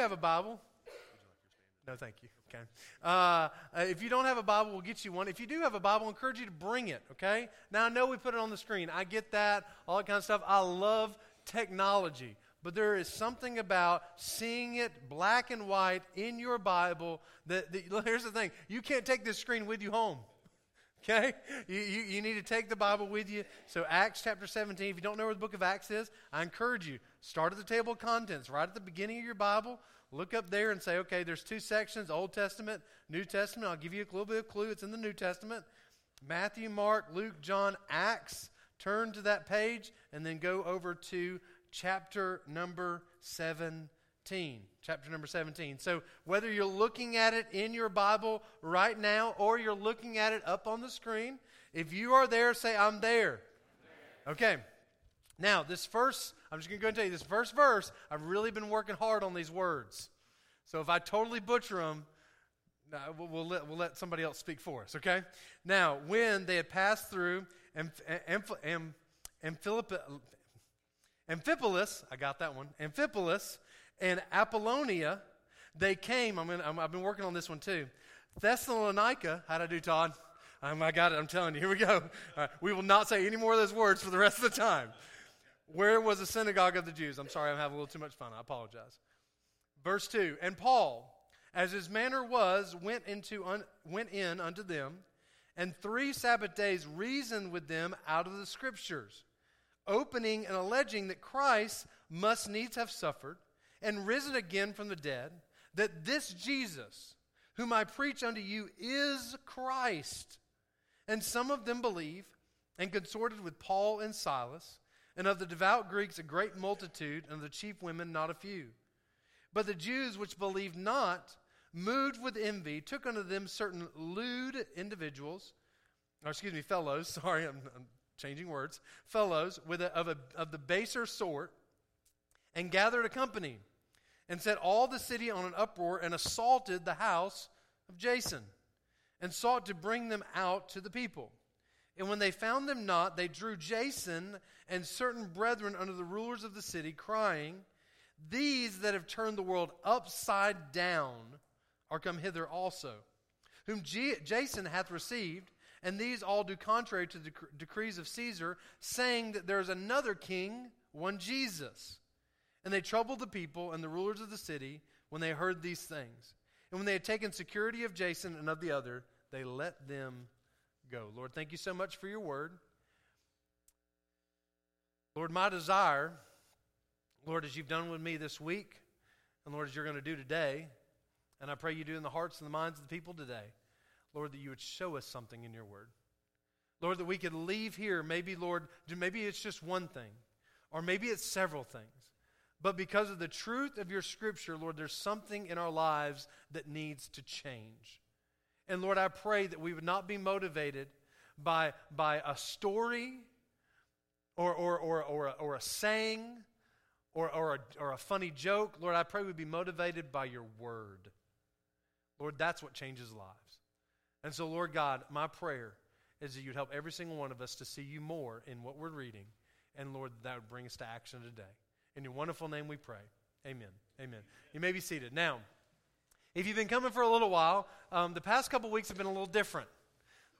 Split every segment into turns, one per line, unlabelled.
have a Bible, no, thank you. Okay. Uh, if you don't have a Bible, we'll get you one. If you do have a Bible, I encourage you to bring it. Okay. Now I know we put it on the screen. I get that, all that kind of stuff. I love technology, but there is something about seeing it black and white in your Bible that, that here's the thing: you can't take this screen with you home. Okay? You, you, you, need to take the Bible with you. So, Acts chapter 17, if you don't know where the book of Acts is, I encourage you, start at the table of contents, right at the beginning of your Bible. Look up there and say, okay, there's two sections Old Testament, New Testament. I'll give you a little bit of clue. It's in the New Testament. Matthew, Mark, Luke, John, Acts. Turn to that page and then go over to chapter number 17. Chapter number 17. So, whether you're looking at it in your Bible right now or you're looking at it up on the screen, if you are there, say, I'm there. Okay. Now, this first, I'm just going to go and tell you this first verse, I've really been working hard on these words. So if I totally butcher them, we'll, we'll, let, we'll let somebody else speak for us, okay? Now, when they had passed through Amphipolis, I got that one, Amphipolis and Apollonia, they came, I'm gonna, i have been working on this one too. Thessalonica, how'd I do, Todd? Um, I got it, I'm telling you. Here we go. Right, we will not say any more of those words for the rest of the time. Where was the synagogue of the Jews? I'm sorry, I'm having a little too much fun. I apologize. Verse 2 And Paul, as his manner was, went, into un, went in unto them, and three Sabbath days reasoned with them out of the Scriptures, opening and alleging that Christ must needs have suffered and risen again from the dead, that this Jesus, whom I preach unto you, is Christ. And some of them believe, and consorted with Paul and Silas and of the devout Greeks a great multitude, and of the chief women not a few. But the Jews which believed not, moved with envy, took unto them certain lewd individuals, or excuse me, fellows, sorry, I'm, I'm changing words, fellows with a, of, a, of the baser sort, and gathered a company, and set all the city on an uproar, and assaulted the house of Jason, and sought to bring them out to the people. And when they found them not, they drew Jason and certain brethren under the rulers of the city, crying, These that have turned the world upside down are come hither also, whom G- Jason hath received, and these all do contrary to the dec- decrees of Caesar, saying that there is another king, one Jesus. And they troubled the people and the rulers of the city when they heard these things. And when they had taken security of Jason and of the other, they let them go. Lord, thank you so much for your word. Lord, my desire, Lord, as you've done with me this week, and Lord, as you're going to do today, and I pray you do in the hearts and the minds of the people today, Lord, that you would show us something in your word. Lord, that we could leave here, maybe, Lord, maybe it's just one thing, or maybe it's several things. But because of the truth of your scripture, Lord, there's something in our lives that needs to change. And Lord, I pray that we would not be motivated by, by a story or, or, or, or, a, or a saying or, or, a, or a funny joke. Lord, I pray we'd be motivated by your word. Lord, that's what changes lives. And so, Lord God, my prayer is that you'd help every single one of us to see you more in what we're reading. And Lord, that would bring us to action today. In your wonderful name we pray. Amen. Amen. You may be seated. Now, if you've been coming for a little while, um, the past couple weeks have been a little different.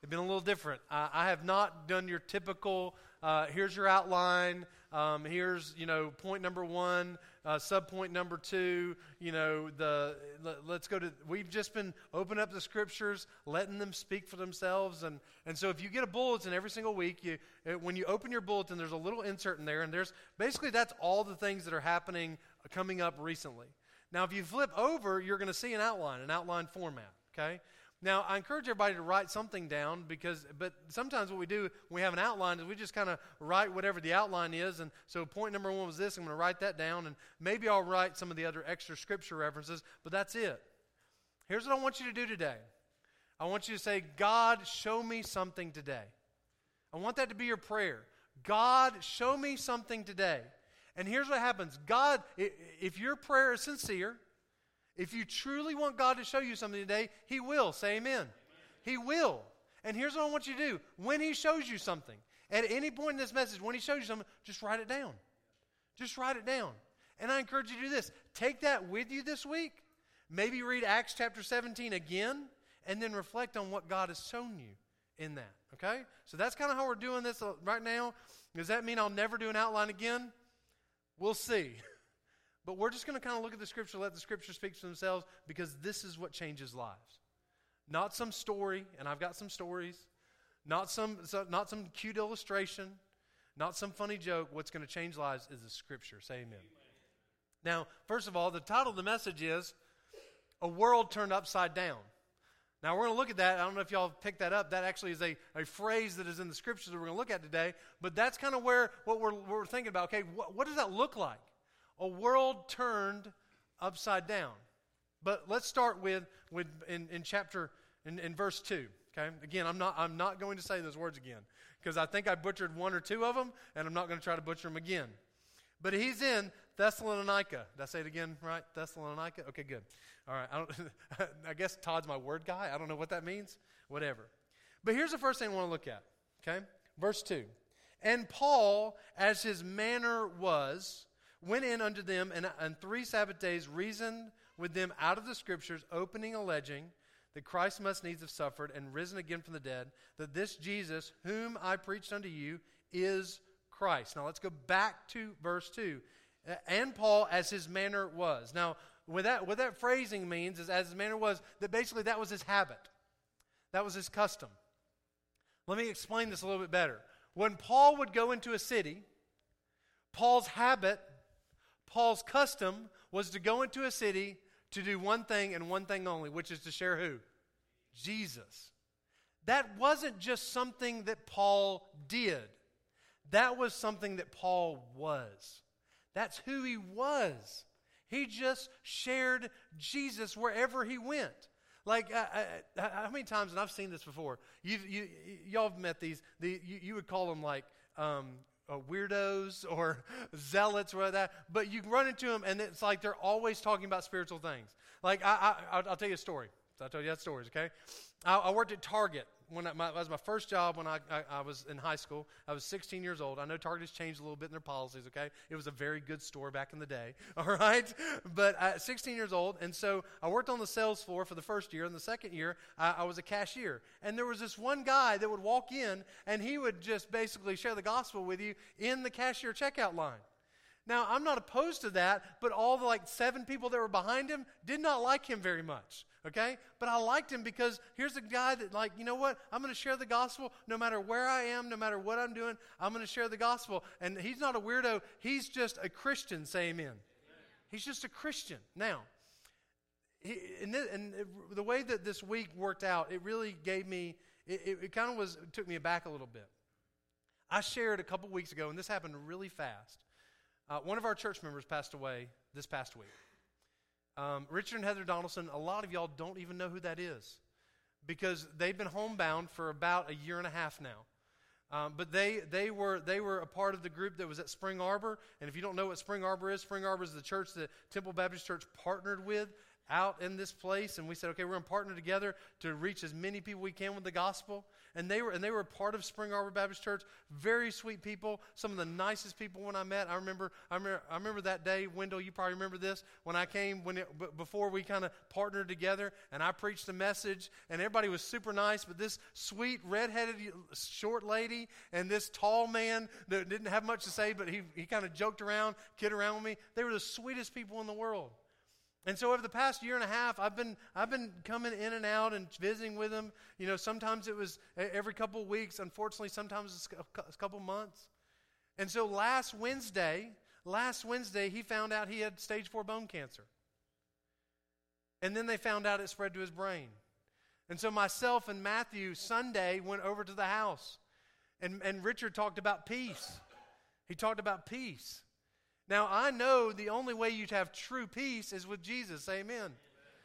They've been a little different. Uh, I have not done your typical, uh, here's your outline, um, here's, you know, point number one, uh, sub point number two, you know, the, let, us go to, we've just been opening up the scriptures, letting them speak for themselves. And, and so if you get a bulletin every single week, you, when you open your bulletin, there's a little insert in there, and there's, basically that's all the things that are happening, uh, coming up recently. Now, if you flip over, you're going to see an outline, an outline format, okay? Now, I encourage everybody to write something down because, but sometimes what we do when we have an outline is we just kind of write whatever the outline is. And so, point number one was this. I'm going to write that down, and maybe I'll write some of the other extra scripture references, but that's it. Here's what I want you to do today I want you to say, God, show me something today. I want that to be your prayer. God, show me something today. And here's what happens God, if your prayer is sincere, if you truly want God to show you something today, He will. Say amen. amen. He will. And here's what I want you to do when He shows you something, at any point in this message, when He shows you something, just write it down. Just write it down. And I encourage you to do this take that with you this week. Maybe read Acts chapter 17 again and then reflect on what God has shown you in that. Okay? So that's kind of how we're doing this uh, right now. Does that mean I'll never do an outline again? We'll see. But we're just going to kind of look at the scripture, let the scripture speak for themselves, because this is what changes lives. Not some story, and I've got some stories. Not some, not some cute illustration. Not some funny joke. What's going to change lives is the scripture. Say amen. amen. Now, first of all, the title of the message is A World Turned Upside Down. Now, we're going to look at that. I don't know if y'all picked that up. That actually is a, a phrase that is in the scriptures that we're going to look at today. But that's kind of where what we're, what we're thinking about. Okay, what, what does that look like? A world turned upside down. But let's start with, with in, in chapter, in, in verse 2. Okay? Again, I'm not, I'm not going to say those words again because I think I butchered one or two of them, and I'm not going to try to butcher them again. But he's in Thessalonica. Did I say it again right? Thessalonica? Okay, good. All right. I, don't, I guess Todd's my word guy. I don't know what that means. Whatever. But here's the first thing I want to look at. Okay? Verse 2. And Paul, as his manner was, went in unto them and, and three Sabbath days reasoned with them out of the scriptures, opening, alleging that Christ must needs have suffered and risen again from the dead, that this Jesus, whom I preached unto you, is Christ. Now let's go back to verse 2. And Paul, as his manner was. Now, what that, what that phrasing means is, as his manner was, that basically that was his habit, that was his custom. Let me explain this a little bit better. When Paul would go into a city, Paul's habit, Paul's custom was to go into a city to do one thing and one thing only, which is to share who? Jesus. That wasn't just something that Paul did, that was something that Paul was. That's who he was. He just shared Jesus wherever he went. Like, how many times, and I've seen this before, you, you, y'all have met these, the, you, you would call them like um, Uh, weirdos or zealots or that, but you run into them and it's like they're always talking about spiritual things. Like, I, I, I'll tell you a story. I told you that stories, okay? I, I worked at Target when I, my, that was my first job when I, I, I, was in high school. I was 16 years old. I know Target has changed a little bit in their policies, okay? It was a very good store back in the day, all right? But at 16 years old, and so I worked on the sales floor for the first year. And the second year, I, I was a cashier. And there was this one guy that would walk in, and he would just basically share the gospel with you in the cashier checkout line. Now, I'm not opposed to that, but all the like seven people that were behind him did not like him very much okay? But I liked him because here's a guy that, like, you know what? I'm going to share the gospel no matter where I am, no matter what I'm doing. I'm going to share the gospel. And he's not a weirdo, he's just a Christian. Say amen. amen. He's just a Christian. Now, he, and, this, and it, the way that this week worked out, it really gave me, it, it, it kind of was, took me aback a little bit. I shared a couple weeks ago, and this happened really fast. Uh, one of our church members passed away this past week. Um, Richard and Heather Donaldson, a lot of y'all don't even know who that is because they've been homebound for about a year and a half now. Um, but they, they, were, they were a part of the group that was at Spring Arbor. And if you don't know what Spring Arbor is, Spring Arbor is the church that Temple Baptist Church partnered with out in this place and we said okay we're going to partner together to reach as many people we can with the gospel. And they were and they were part of spring arbor baptist church. Very sweet people some of the nicest people when i met. I remember i remember, I remember that day wendell you probably remember this when i came when it, b- before we kind of partnered together and i preached a message and everybody was super nice but this sweet red-headed short lady and this tall man that didn't have much to say but he, he kind of joked around kid around with me they were the sweetest people in the world and so over the past year and a half, I've been, I've been coming in and out and visiting with him. You know, sometimes it was every couple of weeks. Unfortunately, sometimes it's a couple months. And so last Wednesday, last Wednesday, he found out he had stage four bone cancer. And then they found out it spread to his brain. And so myself and Matthew Sunday went over to the house. And, and Richard talked about peace. He talked about peace. Now, I know the only way you have true peace is with Jesus. Amen. Amen.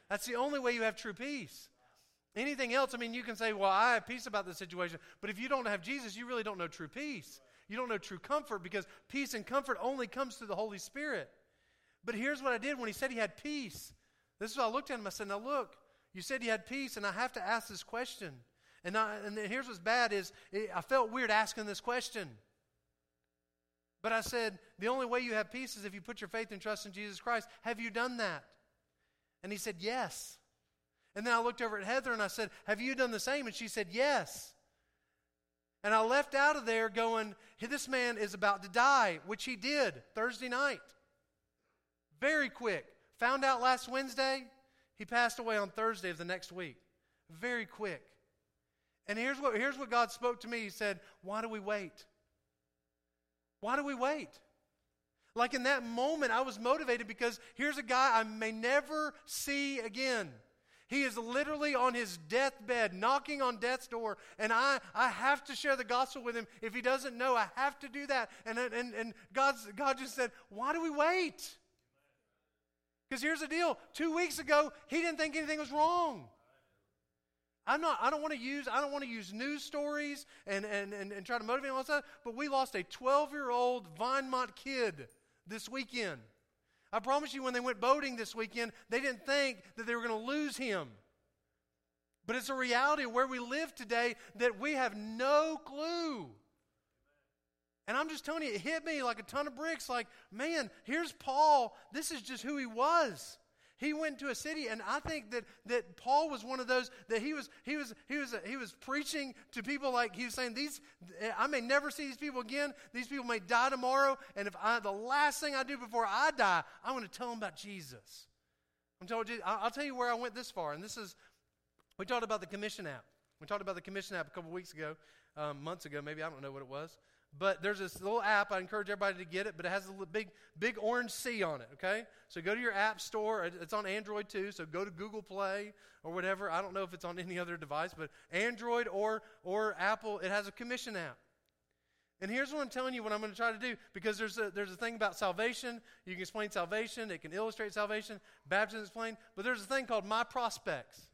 That's the only way you have true peace. Anything else, I mean, you can say, well, I have peace about the situation. But if you don't have Jesus, you really don't know true peace. You don't know true comfort because peace and comfort only comes through the Holy Spirit. But here's what I did when he said he had peace. This is what I looked at him. I said, now look, you said you had peace, and I have to ask this question. And, I, and here's what's bad is I felt weird asking this question. But I said, the only way you have peace is if you put your faith and trust in Jesus Christ. Have you done that? And he said, Yes. And then I looked over at Heather and I said, Have you done the same? And she said, Yes. And I left out of there going, hey, This man is about to die, which he did Thursday night. Very quick. Found out last Wednesday, he passed away on Thursday of the next week. Very quick. And here's what, here's what God spoke to me. He said, Why do we wait? Why do we wait? Like in that moment, I was motivated because here's a guy I may never see again. He is literally on his deathbed, knocking on death's door, and I, I have to share the gospel with him. If he doesn't know, I have to do that. And, and, and God's, God just said, Why do we wait? Because here's the deal two weeks ago, he didn't think anything was wrong. I'm not, I don't want to use, I don't want to use news stories and, and, and, and try to motivate all that, but we lost a 12 year old Vinemont kid this weekend. I promise you, when they went boating this weekend, they didn't think that they were going to lose him. But it's a reality of where we live today that we have no clue. And I'm just telling you, it hit me like a ton of bricks. Like, man, here's Paul. This is just who he was. He went to a city, and I think that, that Paul was one of those that he was he was he was he was preaching to people like he was saying these I may never see these people again. These people may die tomorrow, and if I the last thing I do before I die, I want to tell them about Jesus. I'm telling you, I'll tell you where I went this far, and this is we talked about the commission app. We talked about the commission app a couple weeks ago, um, months ago, maybe I don't know what it was. But there's this little app. I encourage everybody to get it, but it has a big, big orange C on it. Okay, so go to your app store. It's on Android too. So go to Google Play or whatever. I don't know if it's on any other device, but Android or or Apple, it has a commission app. And here's what I'm telling you what I'm going to try to do because there's a, there's a thing about salvation. You can explain salvation, it can illustrate salvation, baptism is explained, but there's a thing called My Prospects.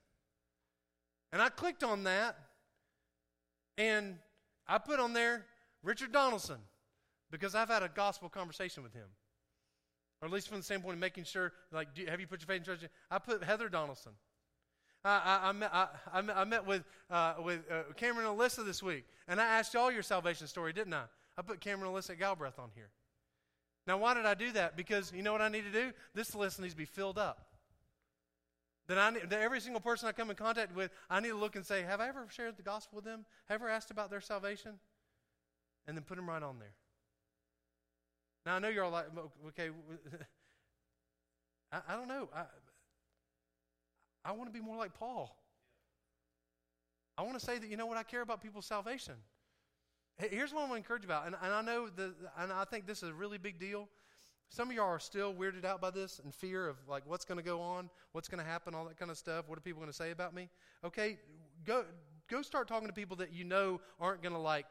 And I clicked on that and I put on there Richard Donaldson, because I've had a gospel conversation with him. Or at least from the standpoint of making sure, like, do, have you put your faith in church? I put Heather Donaldson. I, I, I, met, I, I met with, uh, with uh, Cameron and Alyssa this week, and I asked y'all your salvation story, didn't I? I put Cameron and Alyssa Galbraith on here. Now, why did I do that? Because you know what I need to do? This list needs to be filled up. That, I need, that every single person I come in contact with, I need to look and say, Have I ever shared the gospel with them? Have I ever asked about their salvation? And then put them right on there. Now I know you're all like, okay, I, I don't know. I I want to be more like Paul. I want to say that you know what I care about people's salvation. Here's what I want to encourage about, and, and I know the, and I think this is a really big deal. Some of y'all are still weirded out by this and fear of like what's going to go on, what's going to happen, all that kind of stuff. What are people going to say about me? Okay, go go start talking to people that you know aren't going to like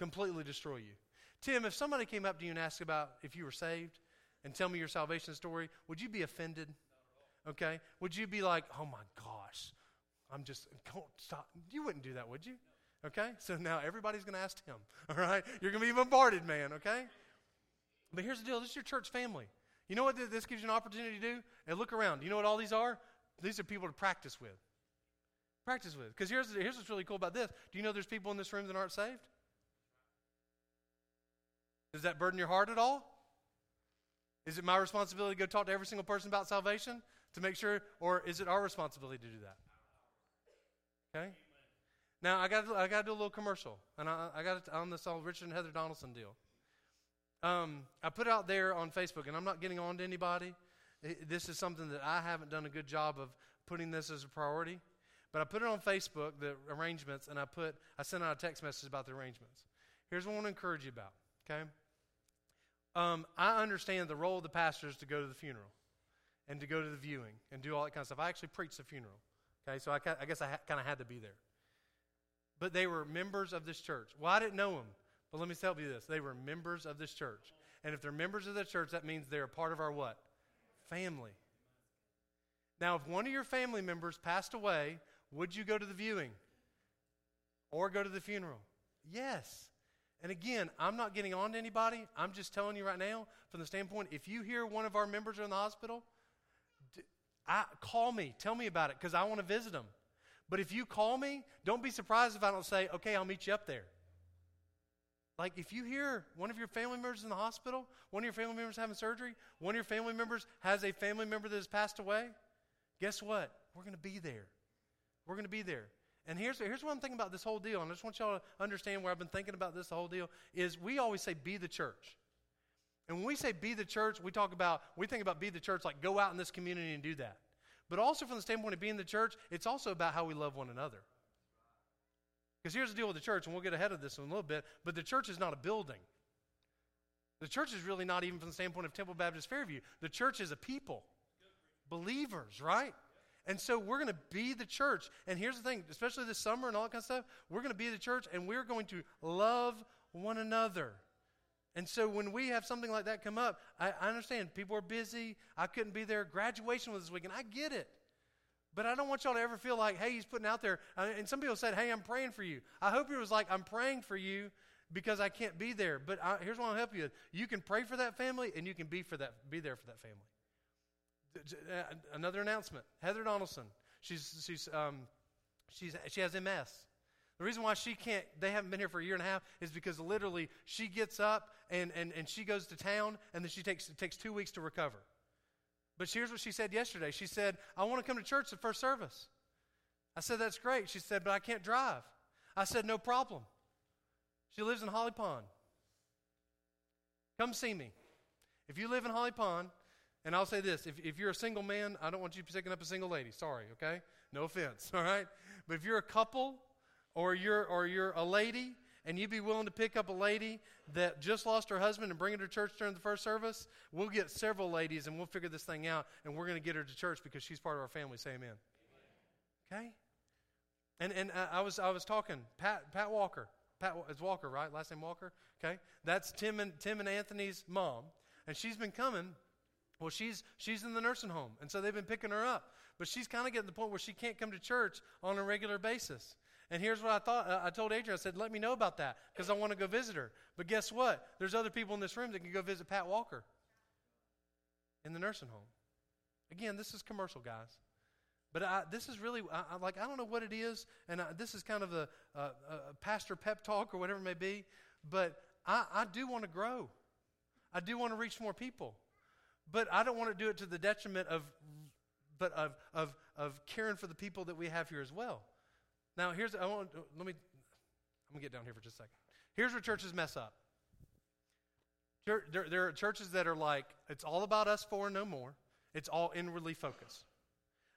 completely destroy you. Tim, if somebody came up to you and asked about if you were saved and tell me your salvation story, would you be offended? Okay? Would you be like, oh my gosh, I'm just, don't stop. You wouldn't do that, would you? Okay? So now everybody's going to ask Tim. All right? You're going to be bombarded, man. Okay? But here's the deal this is your church family. You know what this gives you an opportunity to do? And look around. You know what all these are? These are people to practice with. Practice with. Because here's, here's what's really cool about this. Do you know there's people in this room that aren't saved? Does that burden your heart at all? Is it my responsibility to go talk to every single person about salvation to make sure, or is it our responsibility to do that? Okay. Now I got I got to do a little commercial, and I, I got it on this all Richard and Heather Donaldson deal. Um, I put out there on Facebook, and I'm not getting on to anybody. This is something that I haven't done a good job of putting this as a priority. But I put it on Facebook, the arrangements, and I put I sent out a text message about the arrangements. Here's what I want to encourage you about. Okay? Um, I understand the role of the pastor is to go to the funeral and to go to the viewing and do all that kind of stuff. I actually preached the funeral. Okay, so I, I guess I ha- kind of had to be there. But they were members of this church. Well, I didn't know them, but let me tell you this: they were members of this church. And if they're members of the church, that means they're a part of our what? Family. Now, if one of your family members passed away, would you go to the viewing or go to the funeral? Yes. And again, I'm not getting on to anybody. I'm just telling you right now, from the standpoint, if you hear one of our members are in the hospital, I, call me. Tell me about it because I want to visit them. But if you call me, don't be surprised if I don't say, okay, I'll meet you up there. Like, if you hear one of your family members in the hospital, one of your family members having surgery, one of your family members has a family member that has passed away, guess what? We're going to be there. We're going to be there. And here's, here's what I'm thinking about this whole deal, and I just want y'all to understand where I've been thinking about this whole deal, is we always say, be the church. And when we say be the church, we talk about, we think about be the church like go out in this community and do that. But also from the standpoint of being the church, it's also about how we love one another. Because here's the deal with the church, and we'll get ahead of this in a little bit, but the church is not a building. The church is really not even from the standpoint of Temple Baptist Fairview. The church is a people, believers, right? And so we're going to be the church. And here's the thing, especially this summer and all that kind of stuff, we're going to be the church and we're going to love one another. And so when we have something like that come up, I, I understand people are busy. I couldn't be there. Graduation was this weekend. I get it. But I don't want y'all to ever feel like, hey, he's putting out there. And some people said, hey, I'm praying for you. I hope it was like, I'm praying for you because I can't be there. But I, here's what I'll help you. You can pray for that family and you can be for that, be there for that family. Uh, another announcement: Heather Donaldson. She's she's um, she's she has MS. The reason why she can't, they haven't been here for a year and a half, is because literally she gets up and, and, and she goes to town and then she takes, it takes two weeks to recover. But here's what she said yesterday. She said, I want to come to church at first service. I said, That's great. She said, But I can't drive. I said, No problem. She lives in Holly Pond. Come see me. If you live in Holly Pond, and I'll say this if, if you're a single man, I don't want you picking up a single lady. Sorry, okay? No offense, all right? But if you're a couple or you're, or you're a lady and you'd be willing to pick up a lady that just lost her husband and bring her to church during the first service, we'll get several ladies and we'll figure this thing out and we're going to get her to church because she's part of our family. Say amen. Okay? And, and uh, I, was, I was talking, Pat, Pat Walker. Pat, it's Walker, right? Last name Walker? Okay? That's Tim and, Tim and Anthony's mom. And she's been coming well, she's, she's in the nursing home, and so they've been picking her up. But she's kind of getting to the point where she can't come to church on a regular basis. And here's what I thought. I told Adrian, I said, let me know about that because I want to go visit her. But guess what? There's other people in this room that can go visit Pat Walker in the nursing home. Again, this is commercial, guys. But I, this is really, I, like, I don't know what it is, and I, this is kind of a, a, a, pastor pep talk or whatever it may be, but I, I do want to grow. I do want to reach more people. But I don't want to do it to the detriment of, but of, of, of caring for the people that we have here as well. Now, here's, I want, let me, I'm going to get down here for just a second. Here's where churches mess up. There, there, are churches that are like, it's all about us four no more. It's all inwardly focused.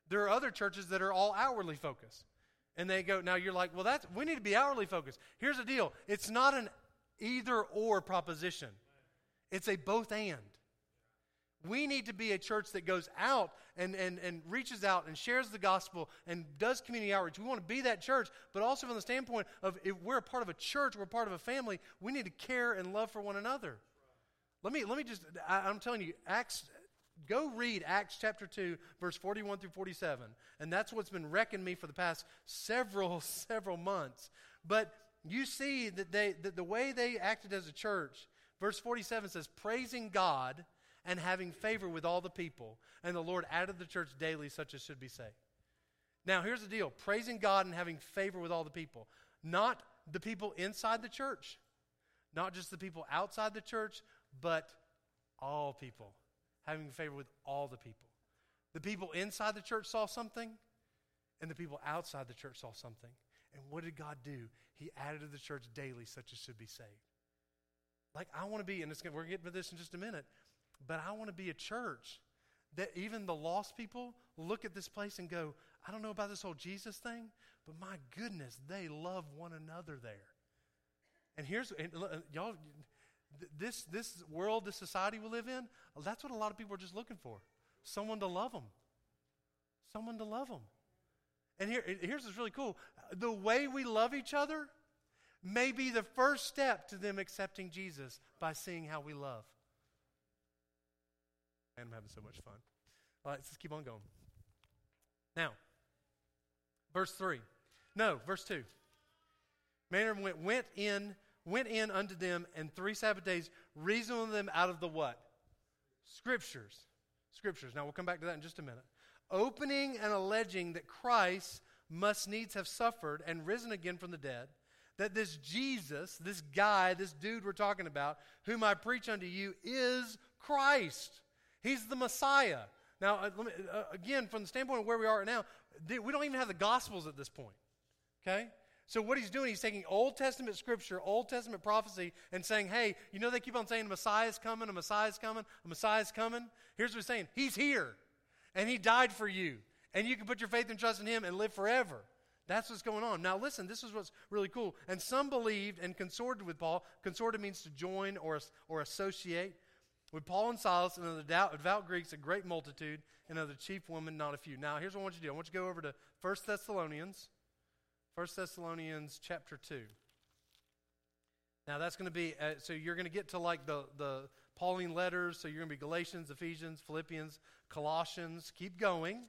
There are other churches that are all outwardly focused. And they go, now you're like, well, that's, we need to be outwardly focused. Here's the deal it's not an either or proposition, it's a both and. We need to be a church that goes out and, and, and reaches out and shares the gospel and does community outreach. We want to be that church, but also from the standpoint of if we're a part of a church, we're part of a family, we need to care and love for one another. Let me, let me just, I, I'm telling you, Acts, go read Acts chapter 2, verse 41 through 47. And that's what's been wrecking me for the past several, several months. But you see that, they, that the way they acted as a church, verse 47 says, praising God and having favor with all the people. And the Lord added the church daily such as should be saved. Now, here's the deal praising God and having favor with all the people. Not the people inside the church, not just the people outside the church, but all people. Having favor with all the people. The people inside the church saw something, and the people outside the church saw something. And what did God do? He added to the church daily such as should be saved. Like, I want to be, and we're going to get to this in just a minute. But I want to be a church that even the lost people look at this place and go, I don't know about this whole Jesus thing, but my goodness, they love one another there. And here's, and uh, y'all, this, this world, this society we live in, that's what a lot of people are just looking for someone to love them. Someone to love them. And here, here's what's really cool the way we love each other may be the first step to them accepting Jesus by seeing how we love. And I'm having so much fun. All right, let's just keep on going. Now, verse 3. No, verse 2. Maynard went, went in, went in unto them, and three Sabbath days reasoning them out of the what? Scriptures. Scriptures. Now we'll come back to that in just a minute. Opening and alleging that Christ must needs have suffered and risen again from the dead, that this Jesus, this guy, this dude we're talking about, whom I preach unto you, is Christ. He's the Messiah. Now, uh, me, uh, again, from the standpoint of where we are right now, we don't even have the Gospels at this point. Okay? So, what he's doing, he's taking Old Testament scripture, Old Testament prophecy, and saying, hey, you know, they keep on saying, a Messiah's coming, a Messiah's coming, a Messiah's coming. Here's what he's saying He's here, and he died for you, and you can put your faith and trust in him and live forever. That's what's going on. Now, listen, this is what's really cool. And some believed and consorted with Paul. Consorted means to join or, or associate. With Paul and Silas and the devout, Greeks, a great multitude, and of the chief women, not a few. Now, here's what I want you to do I want you to go over to 1 Thessalonians, 1 Thessalonians chapter 2. Now, that's going to be, uh, so you're going to get to like the, the Pauline letters. So you're going to be Galatians, Ephesians, Philippians, Colossians. Keep going,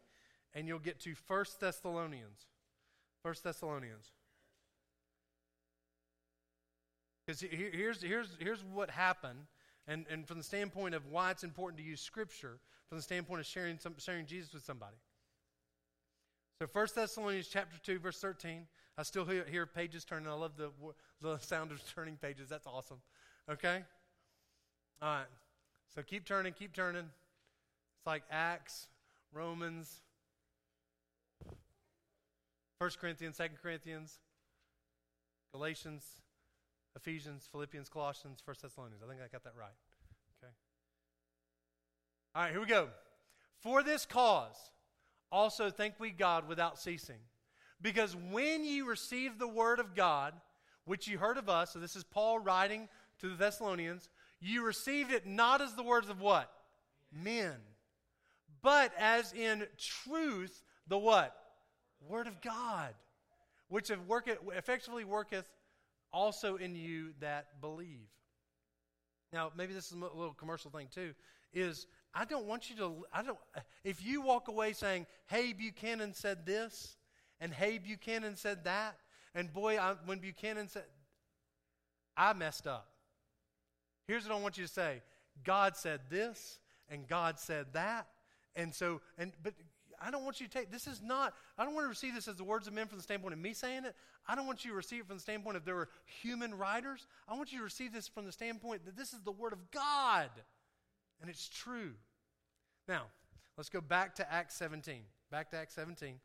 and you'll get to 1 Thessalonians. First Thessalonians. Because here's, here's, here's what happened, and, and from the standpoint of why it's important to use Scripture, from the standpoint of sharing, some, sharing Jesus with somebody. So First Thessalonians chapter 2, verse 13. I still hear, hear pages turning. I love the, the sound of turning pages. That's awesome. Okay? All right. So keep turning, keep turning. It's like Acts, Romans, 1 Corinthians, 2 Corinthians, Galatians, Ephesians, Philippians, Colossians, 1 Thessalonians. I think I got that right. Okay. All right, here we go. For this cause, also thank we God without ceasing. Because when ye received the word of God, which ye heard of us, so this is Paul writing to the Thessalonians, you received it not as the words of what? Men. But as in truth, the what? Word of God, which worketh, effectively worketh also in you that believe. Now, maybe this is a little commercial thing too, is I don't want you to, I don't, if you walk away saying, hey, Buchanan said this, and hey, Buchanan said that, and boy, I, when Buchanan said, I messed up. Here's what I want you to say God said this, and God said that. And so, and, but I don't want you to take this is not, I don't want to receive this as the words of men from the standpoint of me saying it. I don't want you to receive it from the standpoint of there were human writers. I want you to receive this from the standpoint that this is the word of God. And it's true. Now, let's go back to Acts 17. Back to Acts 17.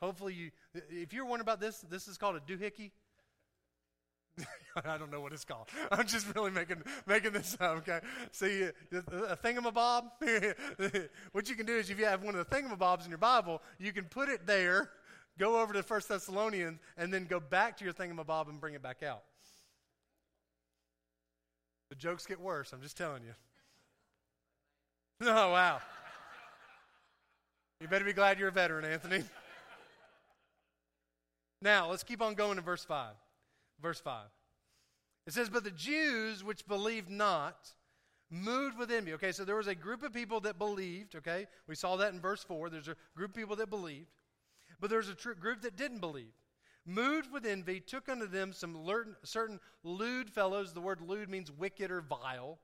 Hopefully you if you're wondering about this, this is called a doohickey. I don't know what it's called. I'm just really making making this up. Okay, see a thingamabob. what you can do is if you have one of the thingamabobs in your Bible, you can put it there, go over to First Thessalonians, and then go back to your thingamabob and bring it back out. The jokes get worse. I'm just telling you. Oh wow! You better be glad you're a veteran, Anthony. Now let's keep on going to verse five. Verse 5. It says, But the Jews which believed not moved within me. Okay, so there was a group of people that believed, okay? We saw that in verse 4. There's a group of people that believed, but there's a tr- group that didn't believe. Moved with envy, took unto them some certain lewd fellows. The word lewd means wicked or vile.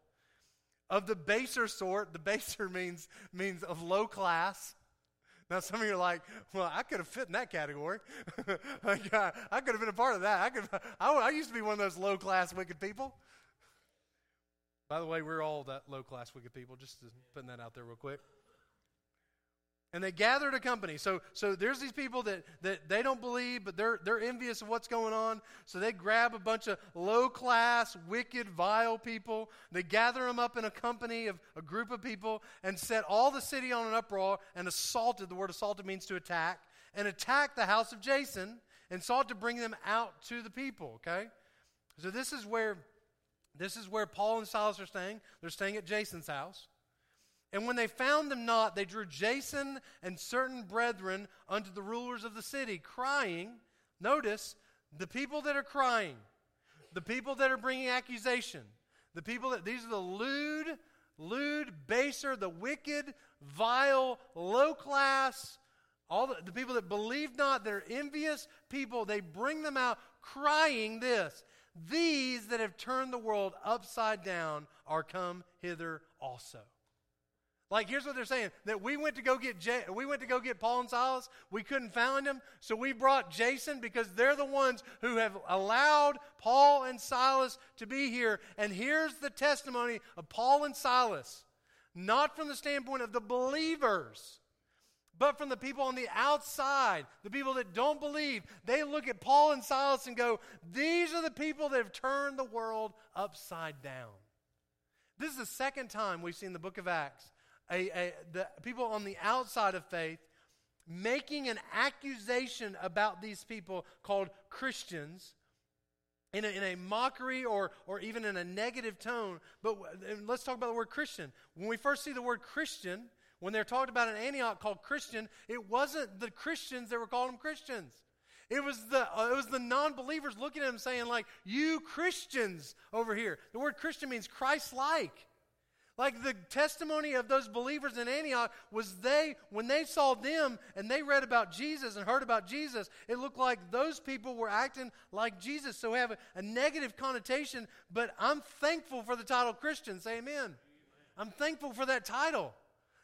Of the baser sort, the baser means, means of low now, some of you are like, well, I could have fit in that category. I could have been a part of that. I, could, I, I used to be one of those low class wicked people. By the way, we're all that low class wicked people, just putting that out there real quick. And they gathered a company. So, so there's these people that, that they don't believe, but they're, they're envious of what's going on. So they grab a bunch of low class, wicked, vile people. They gather them up in a company of a group of people and set all the city on an uproar and assaulted. The word assaulted means to attack. And attacked the house of Jason and sought to bring them out to the people. Okay? So this is where this is where Paul and Silas are staying. They're staying at Jason's house. And when they found them not, they drew Jason and certain brethren unto the rulers of the city, crying. Notice the people that are crying, the people that are bringing accusation, the people that, these are the lewd, lewd, baser, the wicked, vile, low class, all the, the people that believe not, that are envious people, they bring them out crying this These that have turned the world upside down are come hither also. Like here's what they're saying that we went to go get J- we went to go get Paul and Silas. We couldn't find them, so we brought Jason because they're the ones who have allowed Paul and Silas to be here. And here's the testimony of Paul and Silas, not from the standpoint of the believers, but from the people on the outside, the people that don't believe. They look at Paul and Silas and go, "These are the people that have turned the world upside down." This is the second time we've seen the book of Acts a, a, the people on the outside of faith making an accusation about these people called Christians in a, in a mockery or, or even in a negative tone. But let's talk about the word Christian. When we first see the word Christian, when they're talked about in Antioch called Christian, it wasn't the Christians that were calling them Christians. It was the uh, it was the non-believers looking at them saying like, "You Christians over here." The word Christian means Christ-like. Like the testimony of those believers in Antioch was they, when they saw them and they read about Jesus and heard about Jesus, it looked like those people were acting like Jesus. So have a, a negative connotation, but I'm thankful for the title Christian. Say amen. amen. I'm thankful for that title.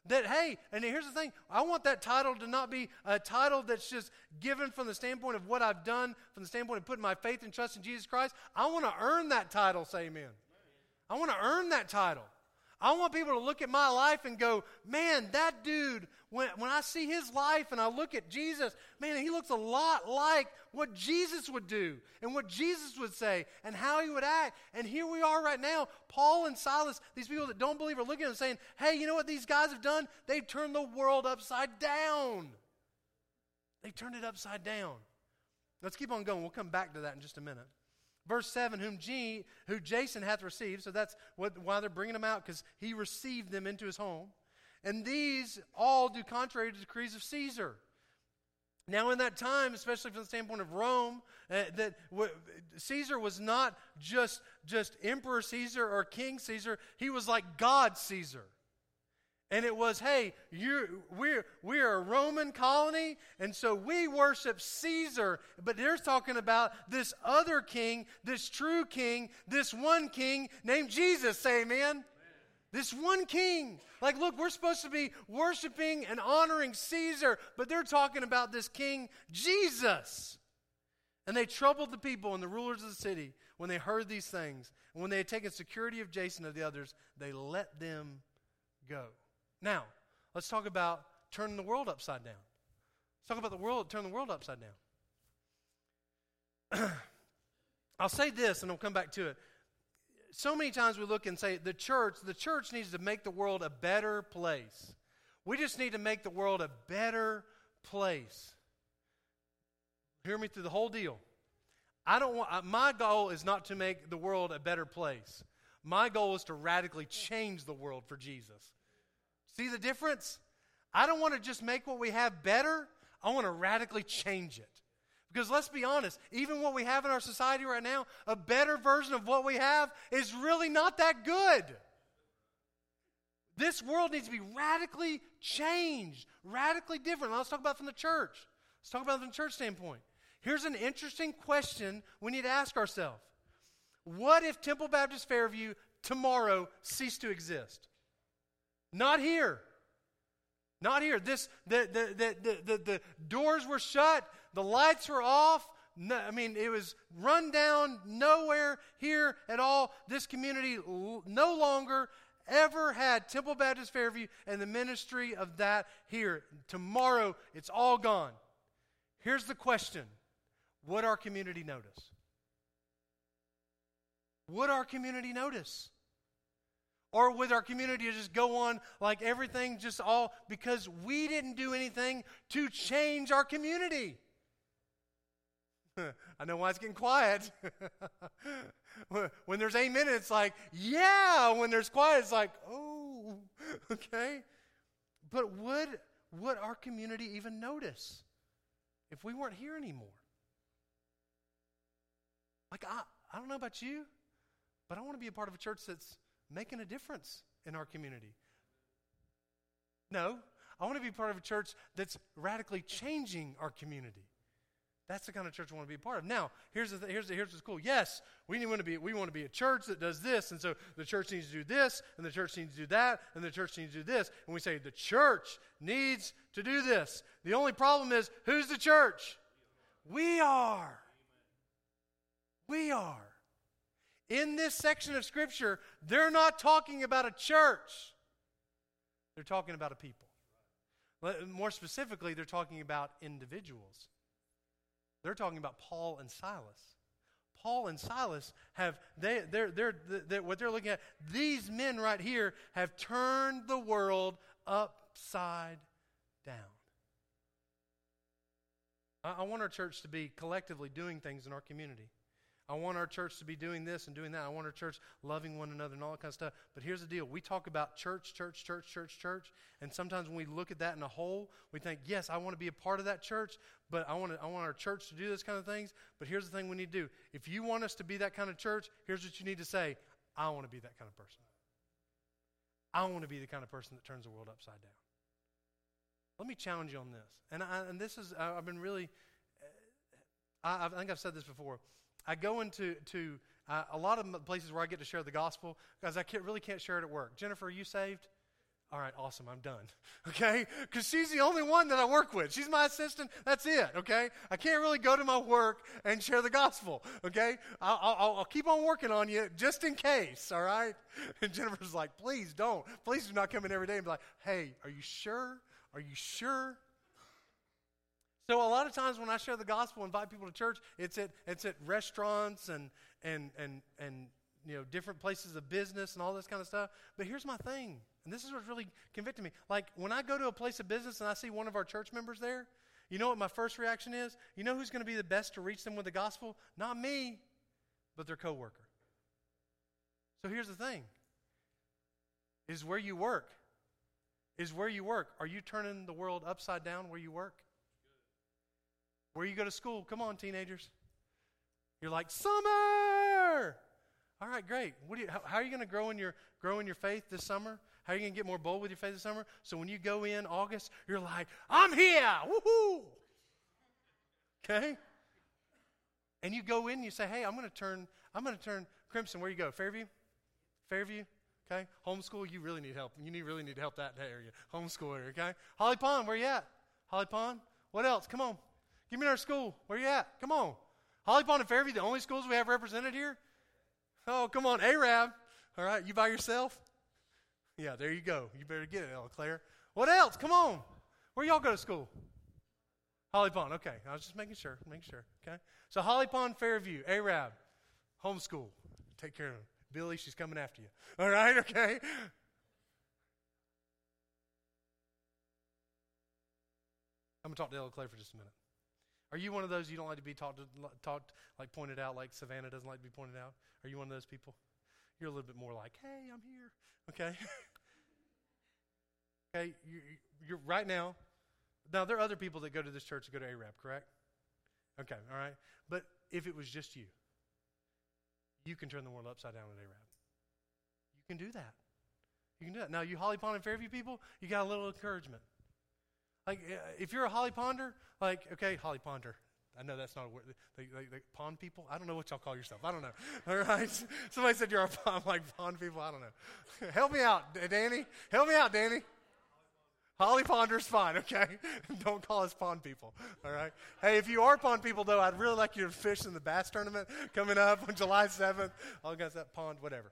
That, hey, and here's the thing I want that title to not be a title that's just given from the standpoint of what I've done, from the standpoint of putting my faith and trust in Jesus Christ. I want to earn that title, say amen. I want to earn that title. I want people to look at my life and go, man, that dude, when, when I see his life and I look at Jesus, man, he looks a lot like what Jesus would do and what Jesus would say and how he would act. And here we are right now. Paul and Silas, these people that don't believe, are looking at him saying, hey, you know what these guys have done? They've turned the world upside down. They turned it upside down. Let's keep on going. We'll come back to that in just a minute. Verse 7, whom, G, who Jason hath received. So that's what, why they're bringing them out, because he received them into his home. And these all do contrary to the decrees of Caesar. Now, in that time, especially from the standpoint of Rome, uh, that w- Caesar was not just, just Emperor Caesar or King Caesar, he was like God Caesar. And it was, hey, you we're, we're a Roman colony, and so we worship Caesar. But they're talking about this other king, this true king, this one king named Jesus. Say amen. This one king. Like, look, we're supposed to be worshiping and honoring Caesar, but they're talking about this king, Jesus. And they troubled the people and the rulers of the city when they heard these things. And when they had taken security of Jason and the others, they let them go. Now, let's talk about turning the world upside down. Let's talk about the world, turn the world upside down. I'll say this and I'll come back to it. So many times we look and say the church, the church needs to make the world a better place. We just need to make the world a better place. Hear me through the whole deal. I don't want my goal is not to make the world a better place. My goal is to radically change the world for Jesus. See the difference? I don't want to just make what we have better, I want to radically change it. Because let's be honest, even what we have in our society right now, a better version of what we have is really not that good. This world needs to be radically changed, radically different. Let's talk about from the church. Let's talk about from the church standpoint. Here's an interesting question we need to ask ourselves. What if Temple Baptist Fairview tomorrow ceased to exist? Not here. Not here. This the the the the, the doors were shut, the lights were off. No, I mean, it was run down, nowhere here at all. This community no longer ever had Temple Baptist Fairview and the ministry of that here. Tomorrow, it's all gone. Here's the question Would our community notice? Would our community notice? Or with our community to just go on like everything just all because we didn't do anything to change our community. I know why it's getting quiet. when there's amen, it's like, yeah. When there's quiet, it's like, oh, okay. But would, would our community even notice if we weren't here anymore? Like, I, I don't know about you, but I want to be a part of a church that's making a difference in our community. No, I want to be part of a church that's radically changing our community. That's the kind of church I want to be a part of. Now, here's the th- here's the, here's what's cool. Yes, we want to be we want to be a church that does this, and so the church needs to do this, and the church needs to do that, and the church needs to do this, and we say the church needs to do this. The only problem is who's the church? We are. We are. In this section of Scripture, they're not talking about a church. They're talking about a people. More specifically, they're talking about individuals. They're talking about Paul and Silas. Paul and Silas have, they, they're, they're, they're, what they're looking at, these men right here have turned the world upside down. I, I want our church to be collectively doing things in our community. I want our church to be doing this and doing that. I want our church loving one another and all that kind of stuff. But here's the deal we talk about church, church, church, church, church. And sometimes when we look at that in a whole, we think, yes, I want to be a part of that church, but I want, to, I want our church to do this kind of things. But here's the thing we need to do if you want us to be that kind of church, here's what you need to say I want to be that kind of person. I want to be the kind of person that turns the world upside down. Let me challenge you on this. And, I, and this is, I've been really, I, I think I've said this before. I go into to uh, a lot of places where I get to share the gospel because I can't, really can't share it at work. Jennifer, are you saved? All right, awesome, I'm done. Okay? Because she's the only one that I work with. She's my assistant. That's it. Okay? I can't really go to my work and share the gospel. Okay? I'll, I'll, I'll keep on working on you just in case. All right? And Jennifer's like, please don't. Please do not come in every day and be like, hey, are you sure? Are you sure? So a lot of times when I share the gospel, invite people to church, it's at it's at restaurants and and and and you know different places of business and all this kind of stuff. But here's my thing, and this is what's really convicting me. Like when I go to a place of business and I see one of our church members there, you know what my first reaction is? You know who's going to be the best to reach them with the gospel? Not me, but their coworker. So here's the thing: is where you work. Is where you work. Are you turning the world upside down where you work? Where you go to school? Come on, teenagers. You're like, summer! All right, great. What do you, how, how are you going to grow in your grow in your faith this summer? How are you going to get more bold with your faith this summer? So when you go in August, you're like, I'm here! Woohoo! Okay? And you go in and you say, hey, I'm going to turn, I'm going to turn crimson. Where you go? Fairview? Fairview? Okay? Homeschool, you really need help. You need, really need help that area. Homeschool area, okay? Holly Pond, where you at? Holly Pond? What else? Come on. Give me our school. Where you at? Come on. Holly Pond and Fairview, the only schools we have represented here? Oh, come on. Arab. All right, you by yourself? Yeah, there you go. You better get it, Ella Claire. What else? Come on. Where y'all go to school? Holly Pond. Okay, I was just making sure. Making sure. Okay. So Holly Pond, Fairview, Arab, homeschool. Take care of them. Billy, she's coming after you. All right. Okay. I'm gonna talk to Ella Claire for just a minute. Are you one of those you don't like to be talked, talked like pointed out, like Savannah doesn't like to be pointed out? Are you one of those people? You're a little bit more like, hey, I'm here. Okay. okay. You, you're right now. Now there are other people that go to this church that go to Arab, correct? Okay. All right. But if it was just you, you can turn the world upside down at Arab. You can do that. You can do that. Now, you Holly Pond and Fairview people, you got a little encouragement. Like, uh, if you're a Holly Ponder, like, okay, Holly Ponder. I know that's not a word. The, the, the pond people? I don't know what y'all call yourself. I don't know. All right? Somebody said you're a pond, like pond people. I don't know. Help me out, Danny. Help me out, Danny. Holly Ponder's fine, okay? Don't call us pond people, all right? Hey, if you are pond people, though, I'd really like you to fish in the bass tournament coming up on July 7th. I'll guess that pond, whatever.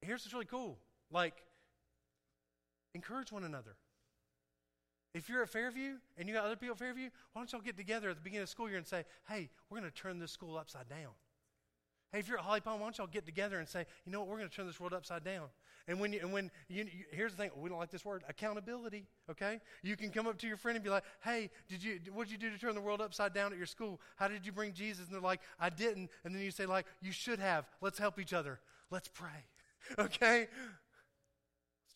Here's what's really cool. Like, Encourage one another. If you're at Fairview and you got other people at Fairview, why don't y'all get together at the beginning of the school year and say, hey, we're going to turn this school upside down. Hey, if you're at Holly Pond, why don't y'all get together and say, you know what, we're going to turn this world upside down. And when you, and when you, you, here's the thing, we don't like this word, accountability. Okay, you can come up to your friend and be like, hey, did you, what did you do to turn the world upside down at your school? How did you bring Jesus? And they're like, I didn't. And then you say like, you should have. Let's help each other. Let's pray. Okay,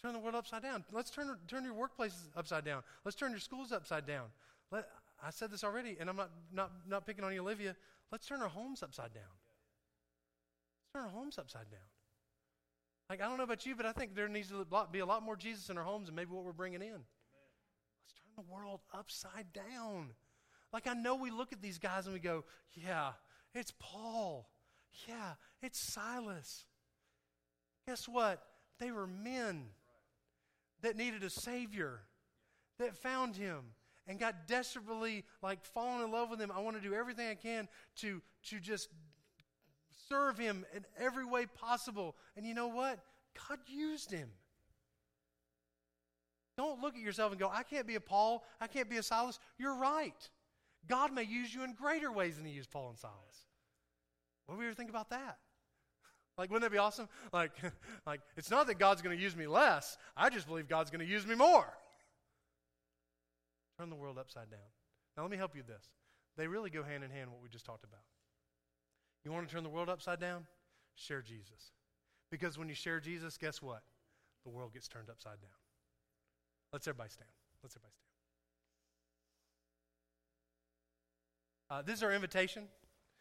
turn the world upside down. Let's turn, turn your workplaces upside down. Let's turn your schools upside down. Let, I said this already, and I'm not, not, not picking on you, Olivia. Let's turn our homes upside down. Let's turn our homes upside down. Like, I don't know about you, but I think there needs to be a lot more Jesus in our homes and maybe what we're bringing in. Let's turn the world upside down. Like, I know we look at these guys and we go, yeah, it's Paul. Yeah, it's Silas. Guess what? They were men that needed a Savior, that found him and got desperately like falling in love with him. I want to do everything I can to, to just serve him in every way possible. And you know what? God used him. Don't look at yourself and go, I can't be a Paul, I can't be a Silas. You're right. God may use you in greater ways than he used Paul and Silas. What do we ever think about that? Like, wouldn't that be awesome? Like, like it's not that God's going to use me less. I just believe God's going to use me more. Turn the world upside down. Now, let me help you with this. They really go hand in hand, what we just talked about. You want to turn the world upside down? Share Jesus. Because when you share Jesus, guess what? The world gets turned upside down. Let's everybody stand. Let's everybody stand. Uh, this is our invitation.